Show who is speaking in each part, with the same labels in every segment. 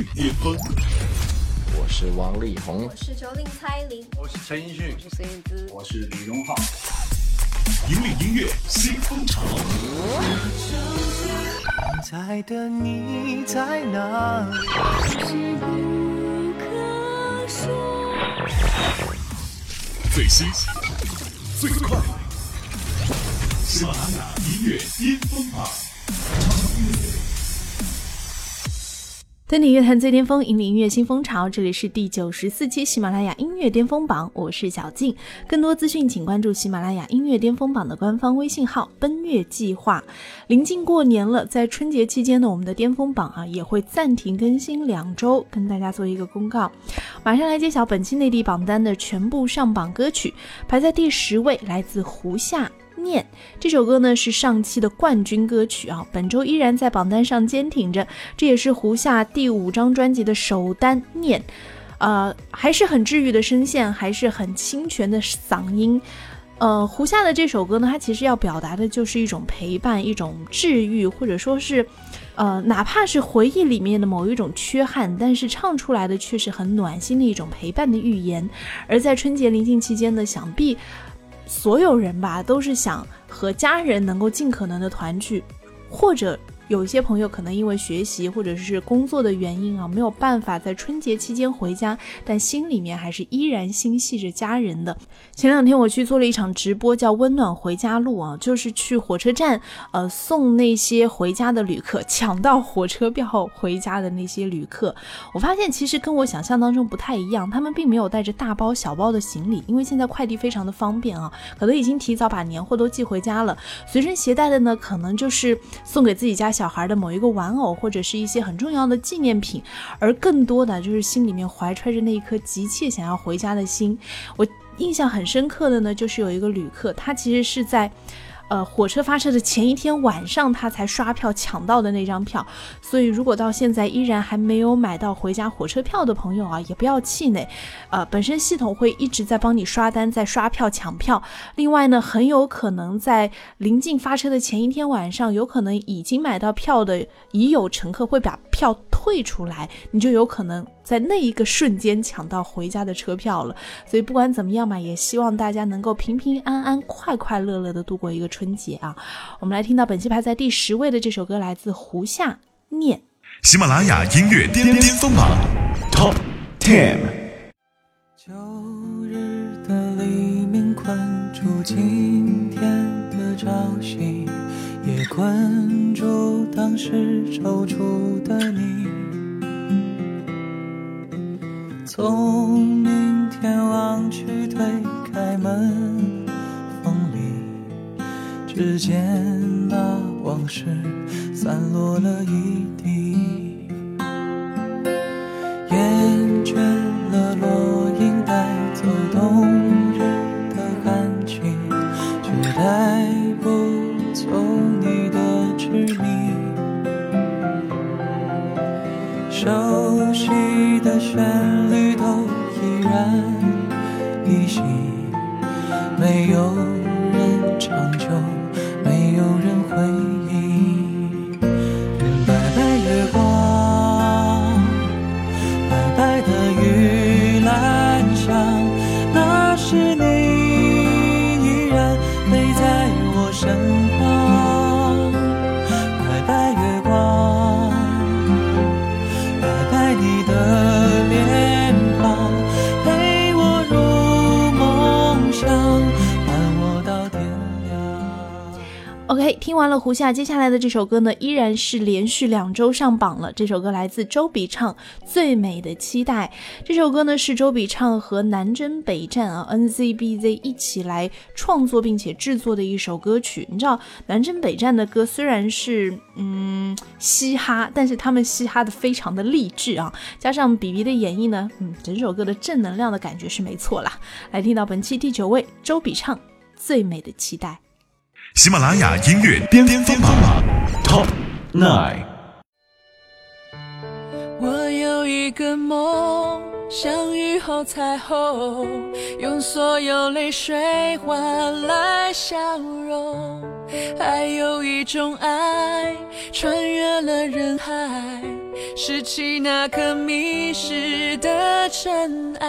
Speaker 1: 最巅峰。
Speaker 2: 我是王力宏，
Speaker 3: 我是九零蔡琳，
Speaker 4: 我是陈奕迅，
Speaker 3: 我是孙燕姿，
Speaker 4: 我是李荣浩。
Speaker 1: 引领音乐新风潮。
Speaker 5: 在的你在哪里？
Speaker 1: 最新、最快，喜马拉雅音乐巅峰榜。
Speaker 6: 登顶乐坛最巅峰，引领音乐新风潮。这里是第九十四期喜马拉雅音乐巅峰榜，我是小静。更多资讯，请关注喜马拉雅音乐巅峰榜的官方微信号“奔月计划”。临近过年了，在春节期间呢，我们的巅峰榜啊也会暂停更新两周，跟大家做一个公告。马上来揭晓本期内地榜单的全部上榜歌曲，排在第十位，来自胡夏。念这首歌呢是上期的冠军歌曲啊，本周依然在榜单上坚挺着。这也是胡夏第五张专辑的首单。念，呃，还是很治愈的声线，还是很清泉的嗓音。呃，胡夏的这首歌呢，它其实要表达的就是一种陪伴，一种治愈，或者说是，呃，哪怕是回忆里面的某一种缺憾，但是唱出来的却是很暖心的一种陪伴的寓言。而在春节临近期间呢，想必。所有人吧，都是想和家人能够尽可能的团聚，或者。有些朋友可能因为学习或者是工作的原因啊，没有办法在春节期间回家，但心里面还是依然心系着家人的。前两天我去做了一场直播，叫《温暖回家路》啊，就是去火车站，呃，送那些回家的旅客，抢到火车票回家的那些旅客。我发现其实跟我想象当中不太一样，他们并没有带着大包小包的行李，因为现在快递非常的方便啊，可能已经提早把年货都寄回家了，随身携带的呢，可能就是送给自己家。小孩的某一个玩偶，或者是一些很重要的纪念品，而更多的就是心里面怀揣着那一颗急切想要回家的心。我印象很深刻的呢，就是有一个旅客，他其实是在。呃，火车发车的前一天晚上，他才刷票抢到的那张票。所以，如果到现在依然还没有买到回家火车票的朋友啊，也不要气馁。呃，本身系统会一直在帮你刷单，在刷票抢票。另外呢，很有可能在临近发车的前一天晚上，有可能已经买到票的已有乘客会把票退出来，你就有可能。在那一个瞬间抢到回家的车票了，所以不管怎么样嘛，也希望大家能够平平安安、快快乐乐的度过一个春节啊！我们来听到本期排在第十位的这首歌，来自胡夏念。
Speaker 1: 喜马拉雅音乐巅巅峰榜 Top Ten。
Speaker 5: 旧日的黎明困住今天的朝夕，也困住当时踌躇的你。从明天望去，推开门，风里只见那往事散落了一地，
Speaker 6: 听完了胡夏，接下来的这首歌呢，依然是连续两周上榜了。这首歌来自周笔畅，《最美的期待》。这首歌呢是周笔畅和南征北战啊 NZBZ 一起来创作并且制作的一首歌曲。你知道南征北战的歌虽然是嗯嘻哈，但是他们嘻哈的非常的励志啊，加上 BB 的演绎呢，嗯，整首歌的正能量的感觉是没错啦。来听到本期第九位，周笔畅，《最美的期待》。
Speaker 1: 喜马拉雅音乐巅巅榜 Top Nine。
Speaker 5: 我有一
Speaker 7: 一个梦，像雨后彩虹，用所有泪水换来笑容。还有一种爱，穿越了人海，拾起那颗迷失的尘埃。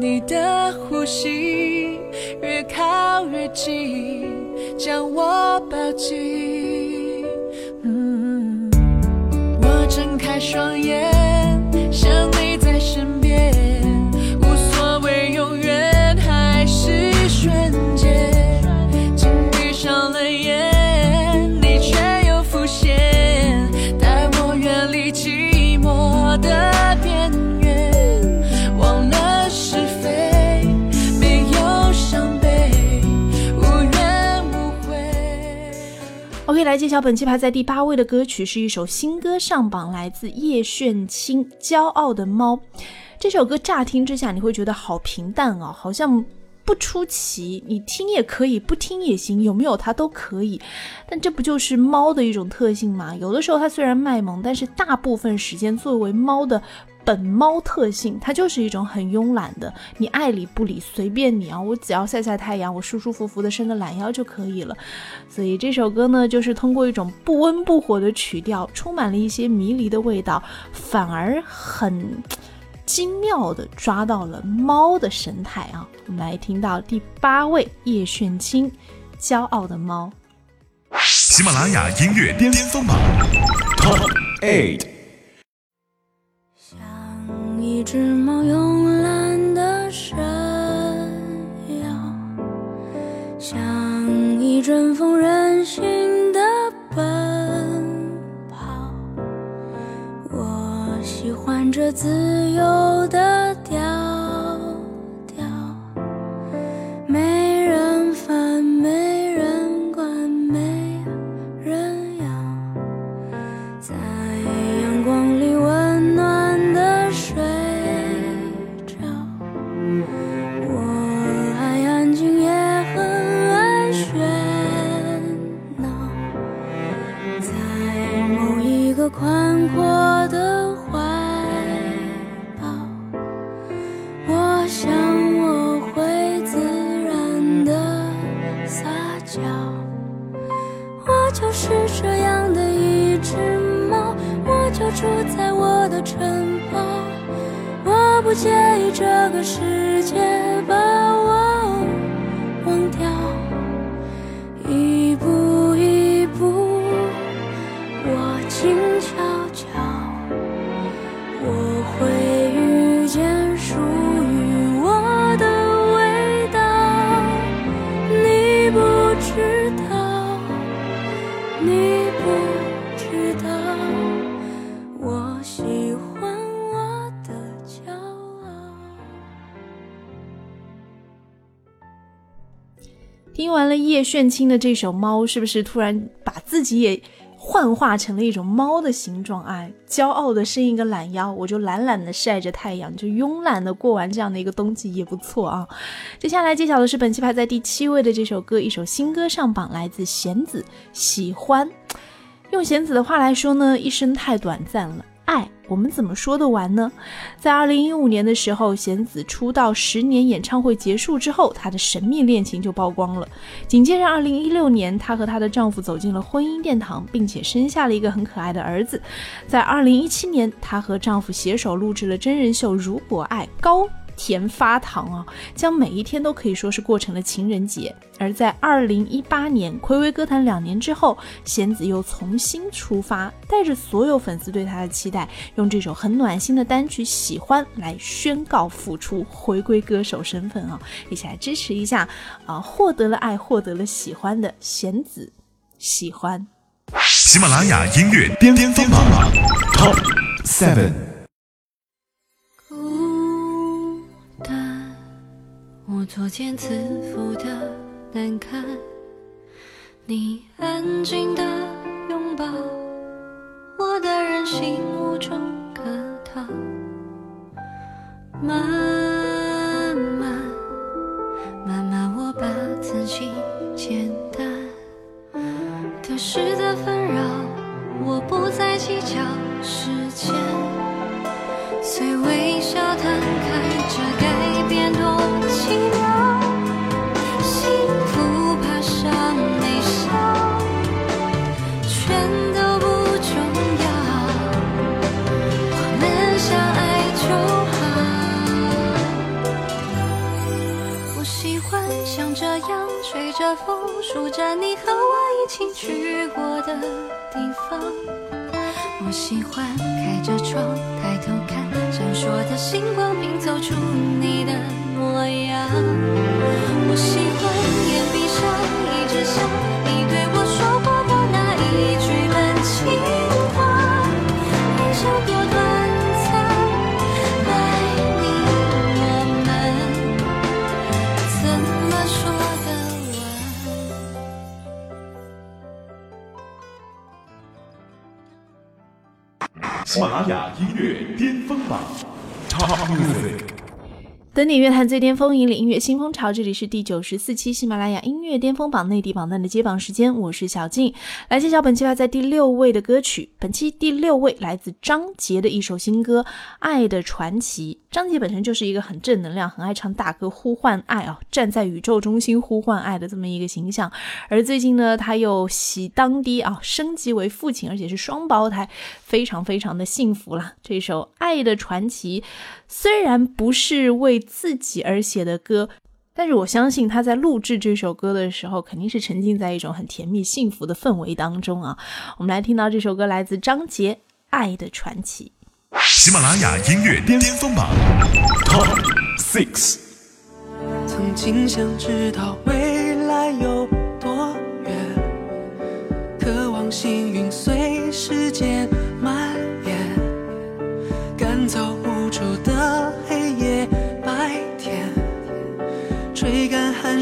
Speaker 7: 你的呼吸越靠越近，将我抱紧。嗯，我睁开双眼，
Speaker 6: 来揭晓本期排在第八位的歌曲是一首新歌上榜，来自叶炫清，《骄傲的猫》。这首歌乍听之下你会觉得好平淡哦，好像不出奇，你听也可以，不听也行，有没有它都可以。但这不就是猫的一种特性吗？有的时候它虽然卖萌，但是大部分时间作为猫的。本猫特性，它就是一种很慵懒的，你爱理不理，随便你啊！我只要晒晒太阳，我舒舒服服的伸个懒腰就可以了。所以这首歌呢，就是通过一种不温不火的曲调，充满了一些迷离的味道，反而很精妙的抓到了猫的神态啊！我们来听到第八位叶炫清，《骄傲的猫》。
Speaker 1: 喜马拉雅音乐巅峰榜 Top Eight。
Speaker 8: 一只猫慵懒的伸腰，像一阵风任性的奔跑。我喜欢这自由的调，不知道，我喜欢我的骄傲。
Speaker 6: 听完了叶炫清的这首《猫》，是不是突然把自己也幻化成了一种猫的形状？哎，骄傲的伸一个懒腰，我就懒懒的晒着太阳，就慵懒的过完这样的一个冬季也不错啊。接下来揭晓的是本期排在第七位的这首歌，一首新歌上榜，来自弦子，喜欢。用弦子的话来说呢，一生太短暂了。爱，我们怎么说得完呢？在二零一五年的时候，弦子出道十年演唱会结束之后，她的神秘恋情就曝光了。紧接着，二零一六年，她和她的丈夫走进了婚姻殿堂，并且生下了一个很可爱的儿子。在二零一七年，她和丈夫携手录制了真人秀《如果爱》，高甜发糖啊，将每一天都可以说是过成了情人节。而在二零一八年，暌违歌坛两年之后，弦子又重新出发，带着所有粉丝对她的期待，用这首很暖心的单曲《喜欢》来宣告复出，回归歌手身份啊！一起来支持一下啊！获得了爱，获得了喜欢的弦子，喜欢。
Speaker 1: 喜马拉雅音乐巅峰榜 Top Seven。
Speaker 8: 我作茧自缚的难堪你安静的拥抱我的任性无处可逃。慢慢慢慢我把自己简单得失的纷扰我不再计较时间。随微笑摊开遮盖风数着你和我一起去过的地方。我喜欢开着窗抬头看，闪烁的星光拼凑出你的模样。我喜欢眼闭上一直想
Speaker 1: 喜马拉雅音乐巅峰榜 Top Music。
Speaker 6: 登顶乐坛最巅峰，引领音乐新风潮。这里是第九十四期喜马拉雅音乐巅峰榜内地榜单的揭榜时间，我是小静。来揭晓本期排在第六位的歌曲。本期第六位来自张杰的一首新歌《爱的传奇》。张杰本身就是一个很正能量、很爱唱大歌呼唤爱啊，站在宇宙中心呼唤爱的这么一个形象。而最近呢，他又喜当爹啊，升级为父亲，而且是双胞胎，非常非常的幸福啦。这首《爱的传奇》虽然不是为自己而写的歌，但是我相信他在录制这首歌的时候，肯定是沉浸在一种很甜蜜幸福的氛围当中啊。我们来听到这首歌，来自张杰《爱的传奇》。
Speaker 1: 喜马拉雅音乐巅峰榜 Top Six。
Speaker 9: 曾经想知道未来有多远，渴望幸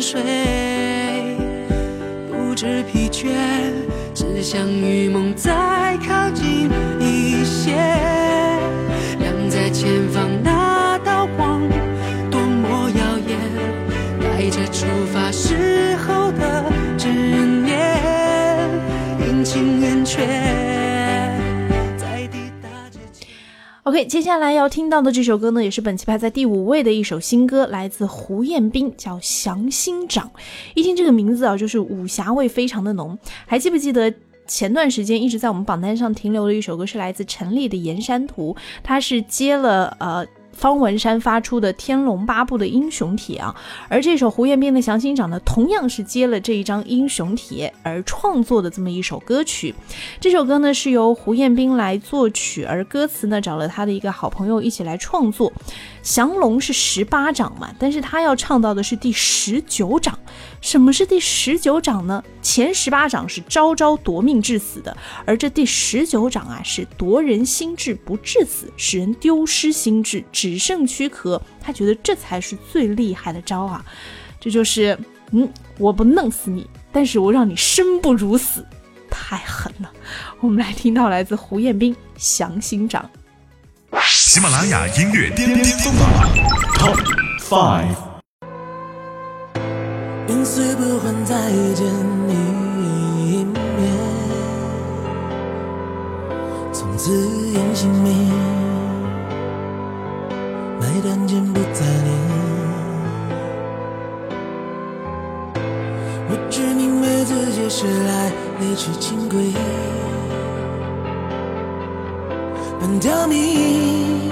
Speaker 9: 睡，不知疲倦，只想与梦再靠近一些，
Speaker 6: 接下来要听到的这首歌呢，也是本期排在第五位的一首新歌，来自胡彦斌，叫《降心掌》。一听这个名字啊，就是武侠味非常的浓。还记不记得？前段时间一直在我们榜单上停留的一首歌是来自陈粒的《盐山图》，它是接了呃方文山发出的《天龙八部》的英雄帖啊，而这首胡彦斌的《降心掌》呢，同样是接了这一张英雄帖而创作的这么一首歌曲。这首歌呢是由胡彦斌来作曲，而歌词呢找了他的一个好朋友一起来创作。降龙是十八掌嘛，但是他要唱到的是第十九掌。什么是第十九掌呢？前十八掌是招招夺命致死的，而这第十九掌啊是夺人心智不致死，使人丢失心智，只剩躯壳。他觉得这才是最厉害的招啊！这就是，嗯，我不弄死你，但是我让你生不如死，太狠了。我们来听到来自胡彦斌《降心掌》。
Speaker 1: 喜马拉雅音乐巅巅峰榜 Top Five。
Speaker 9: 不换再见一面，从此言行灭，买单间不再恋。我只明白自己是半条命，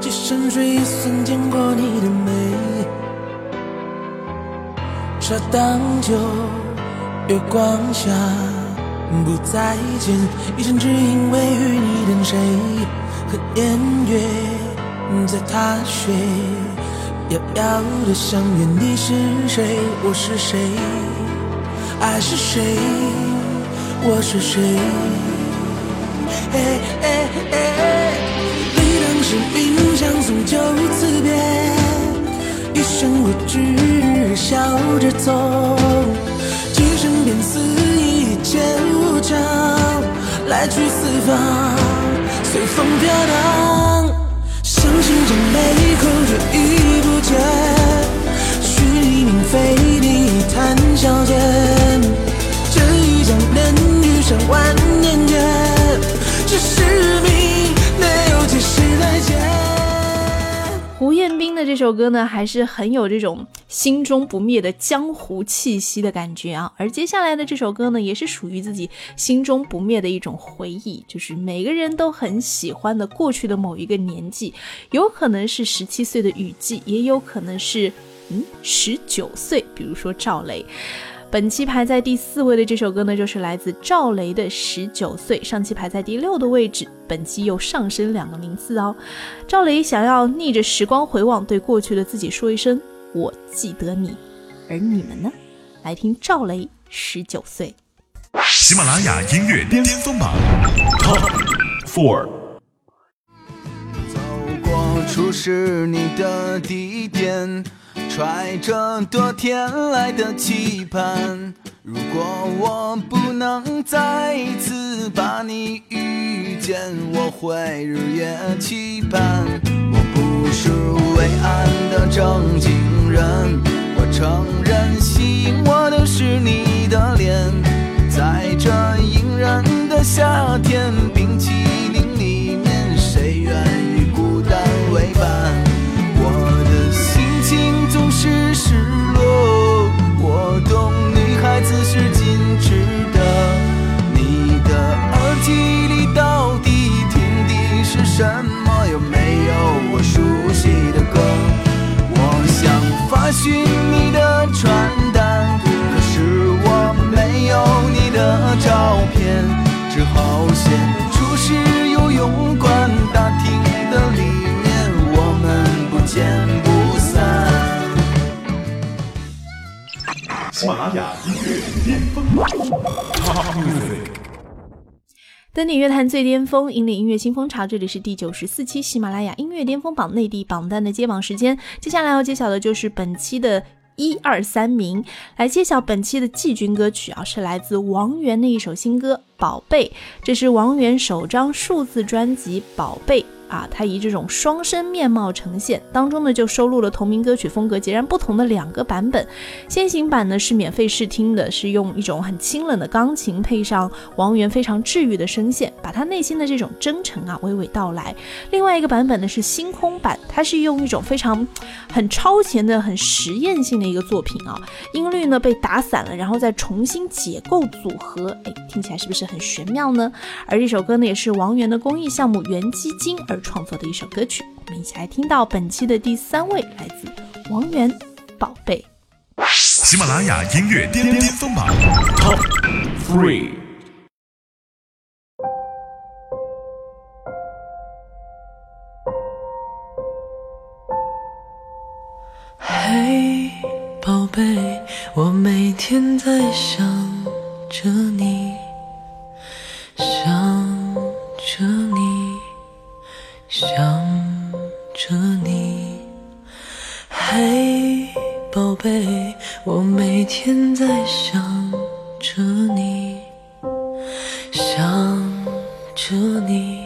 Speaker 9: 只剩睡一瞬见过你的美。茶当酒，月光下不再见，一生只因为与你等谁，和烟月在踏雪，遥遥的相约，你是谁，我是谁，爱是谁，我是谁。你当时命相送就此别。一生我只笑着走，几声便似一剑无常，来去四方，随风飘荡。相信这美后却已不见，虚名非你谈笑间，这一江人遇上万年
Speaker 6: 胡彦斌的这首歌呢，还是很有这种心中不灭的江湖气息的感觉啊。而接下来的这首歌呢，也是属于自己心中不灭的一种回忆，就是每个人都很喜欢的过去的某一个年纪，有可能是十七岁的雨季，也有可能是嗯，十九岁。比如说赵雷，本期排在第四位的这首歌呢，就是来自赵雷的《十九岁》，上期排在第六的位置，本期又上升两个名次哦。赵雷想要逆着时光回望，对过去的自己说一声“我记得你”，而你们呢？来听赵雷《十九岁》。
Speaker 1: 喜马拉雅音乐巅峰榜 Top Four。
Speaker 10: 走过初识你的地点，揣着多天来的期盼。如果我不能再一次把你遇见，我会日夜期盼。我不是伟岸的正经人，我承认吸引
Speaker 1: 喜马拉雅音乐巅峰，
Speaker 6: 登顶乐坛最巅峰，引领音乐新风潮。这里是第九十四期喜马拉雅音乐巅峰榜内地榜单的揭榜时间。接下来要揭晓的就是本期的。一二三名来揭晓本期的季军歌曲啊，是来自王源的一首新歌《宝贝》，这是王源首张数字专辑《宝贝》。啊，他以这种双生面貌呈现，当中呢就收录了同名歌曲风格截然不同的两个版本。先行版呢是免费试听的，是用一种很清冷的钢琴配上王源非常治愈的声线，把他内心的这种真诚啊娓娓道来。另外一个版本呢是星空版，它是用一种非常很超前的、很实验性的一个作品啊，音律呢被打散了，然后再重新解构组合，哎，听起来是不是很玄妙呢？而这首歌呢也是王源的公益项目原基金而。创作的一首歌曲，我们一起来听到本期的第三位，来自王源《宝贝》。
Speaker 1: 喜马拉雅音乐巅巅峰榜 Top Three。
Speaker 11: 嘿，宝贝，我每天在想着你，想着你。想着你，嘿，宝贝，我每天在想着你，想着你，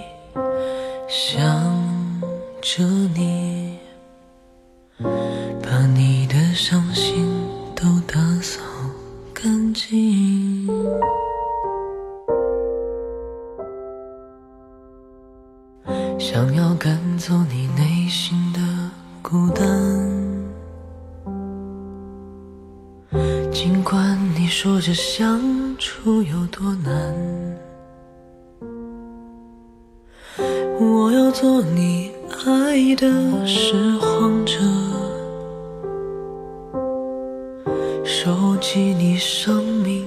Speaker 11: 收集你生命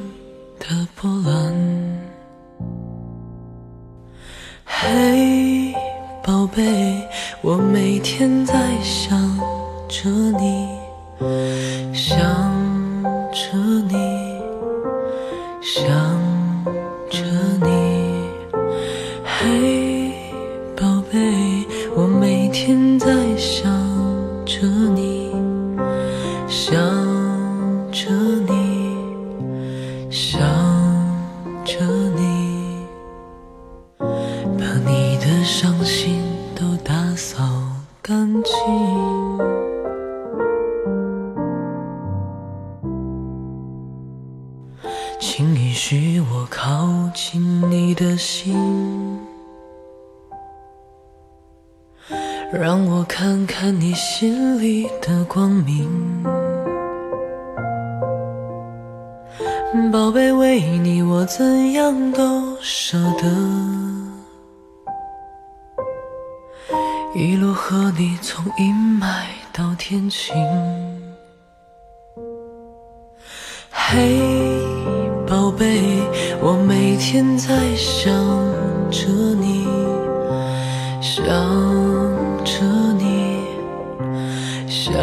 Speaker 11: 的波澜。嘿。宝贝，我每天在想着你，想宝贝，为你我怎样都舍得。一路和你从阴霾到天晴，嘿，宝贝，我每天在想着你，想着你，想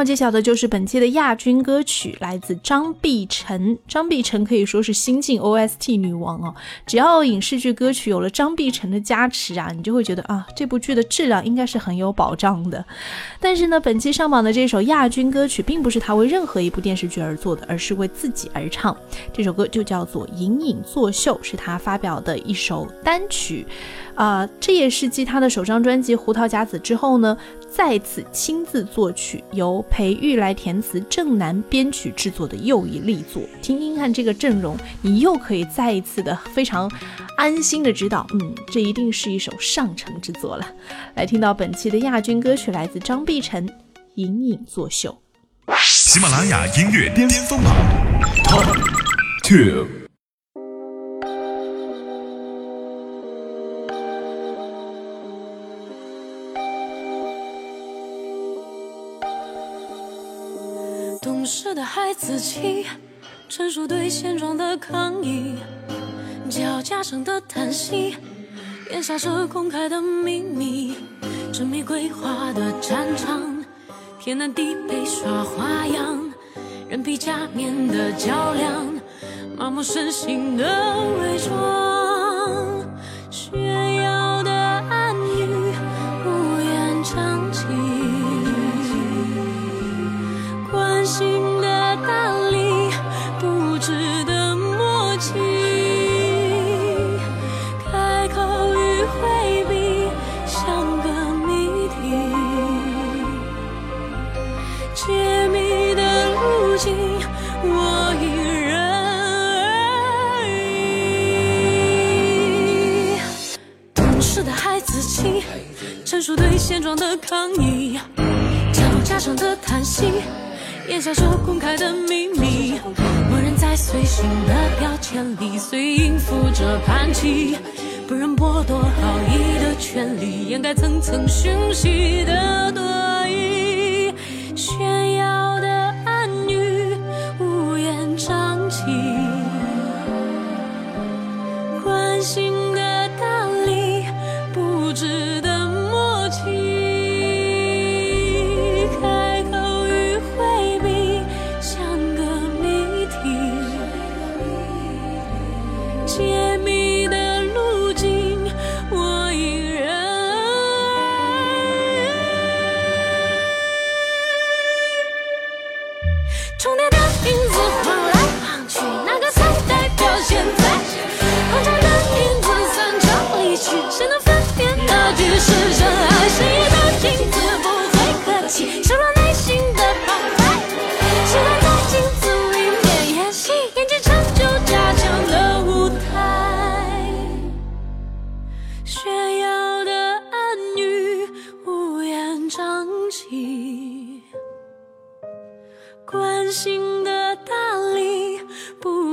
Speaker 6: 要揭晓的就是本期的亚军歌曲，来自张碧晨。张碧晨可以说是新晋 OST 女王哦，只要影视剧歌曲有了张碧晨的加持啊，你就会觉得啊，这部剧的质量应该是很有保障的。但是呢，本期上榜的这首亚军歌曲，并不是他为任何一部电视剧而做的，而是为自己而唱。这首歌就叫做《隐隐作秀》，是他发表的一首单曲。啊、这也是继他的首张专辑《胡桃夹子》之后呢，再次亲自作曲，由裴玉来填词，郑楠编曲制作的又一力作。听听看这个阵容，你又可以再一次的非常安心的知道，嗯，这一定是一首上乘之作了。来听到本期的亚军歌曲，来自张碧晨，《隐隐作秀》。
Speaker 1: 喜马拉雅音乐巅峰榜 Top Two。
Speaker 12: 自己陈述，对现状的抗议，脚架上的叹息，眼下这公开的秘密。这玫瑰花的战场，天南地北耍花样，人皮假面的较量，麻木身心的伪装，状的抗议，脚架上的叹息。咽下这公开的秘密，默认在随行的标签里，随应付着盘棋，不忍剥夺好意的权利，掩盖层层讯息的多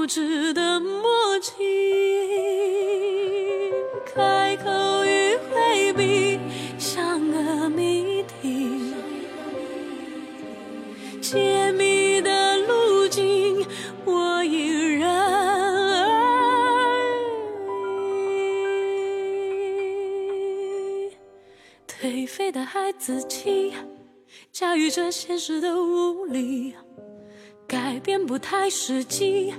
Speaker 12: 不值得默契，开口与回避像个谜题，解谜的路径我一人而已。颓废的孩子气，驾驭着现实的无力，改变不太实际，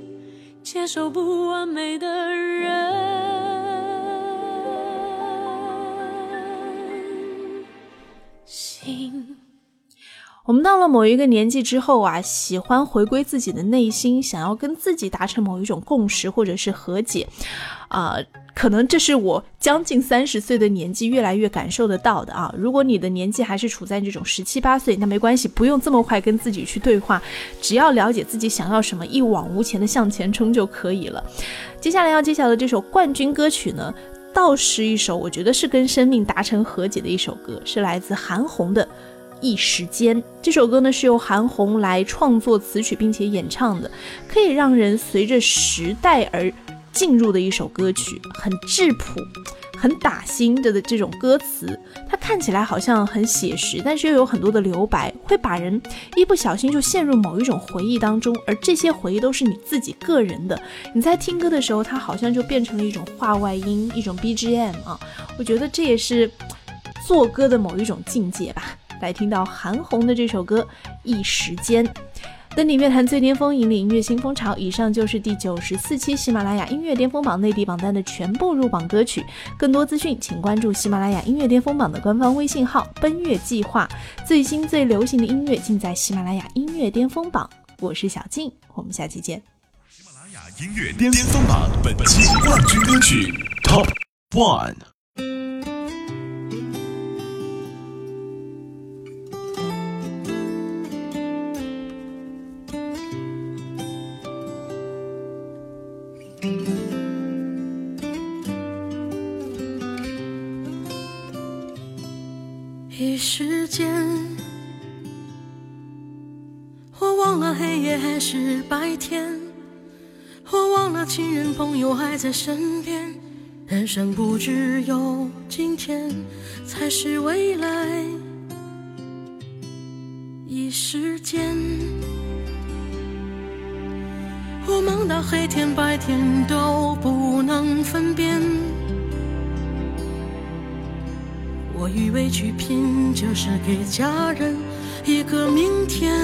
Speaker 12: 接受不完美的人。
Speaker 6: 我们到了某一个年纪之后啊，喜欢回归自己的内心，想要跟自己达成某一种共识或者是和解，啊、可能这是我将近三十岁的年纪越来越感受得到的啊。如果你的年纪还是处在这种十七八岁，那没关系，不用这么快跟自己去对话，只要了解自己想要什么，一往无前的向前冲就可以了。接下来要揭晓的这首冠军歌曲呢，倒是一首我觉得是跟生命达成和解的一首歌，是来自韩红的。一时间这首歌呢是由韩红来创作词曲并且演唱的，可以让人随着时代而进入的一首歌曲，很质朴、很打心的的这种歌词，它看起来好像很写实，但是又有很多的留白，会把人一不小心就陷入某一种回忆当中，而这些回忆都是你自己个人的。你在听歌的时候，它好像就变成了一种话外音，一种 BGM 啊，我觉得这也是做歌的某一种境界吧。来听到韩红的这首歌《一时间》，登顶乐坛最巅峰，引领音乐新风潮。以上就是第九十四期喜马拉雅音乐巅峰榜内地榜单的全部入榜歌曲。更多资讯，请关注喜马拉雅音乐巅峰榜的官方微信号“奔月计划”，最新最流行的音乐尽在喜马拉雅音乐巅峰榜。我是小静，我们下期见。
Speaker 1: 喜马拉雅音乐巅峰榜本期冠军歌曲 Top One。
Speaker 12: 生不只有今天，才是未来。一时间，我忙到黑天白天都不能分辨。我以为去拼就是给家人一个明天，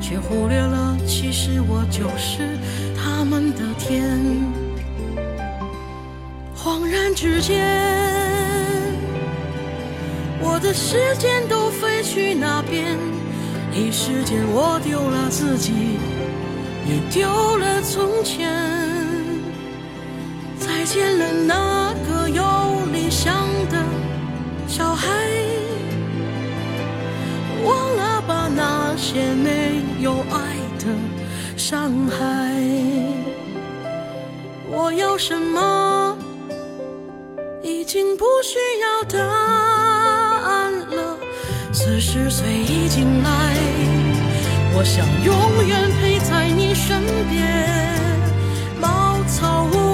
Speaker 12: 却忽略了其实我就是他们的天。然之间，我的时间都飞去那边，一时间我丢了自己，也丢了从前。再见了那个有理想的小孩，忘了吧那些没有爱的伤害。我要什么，已经不需要答案了。四十岁已经来，我想永远陪在你身边。茅草屋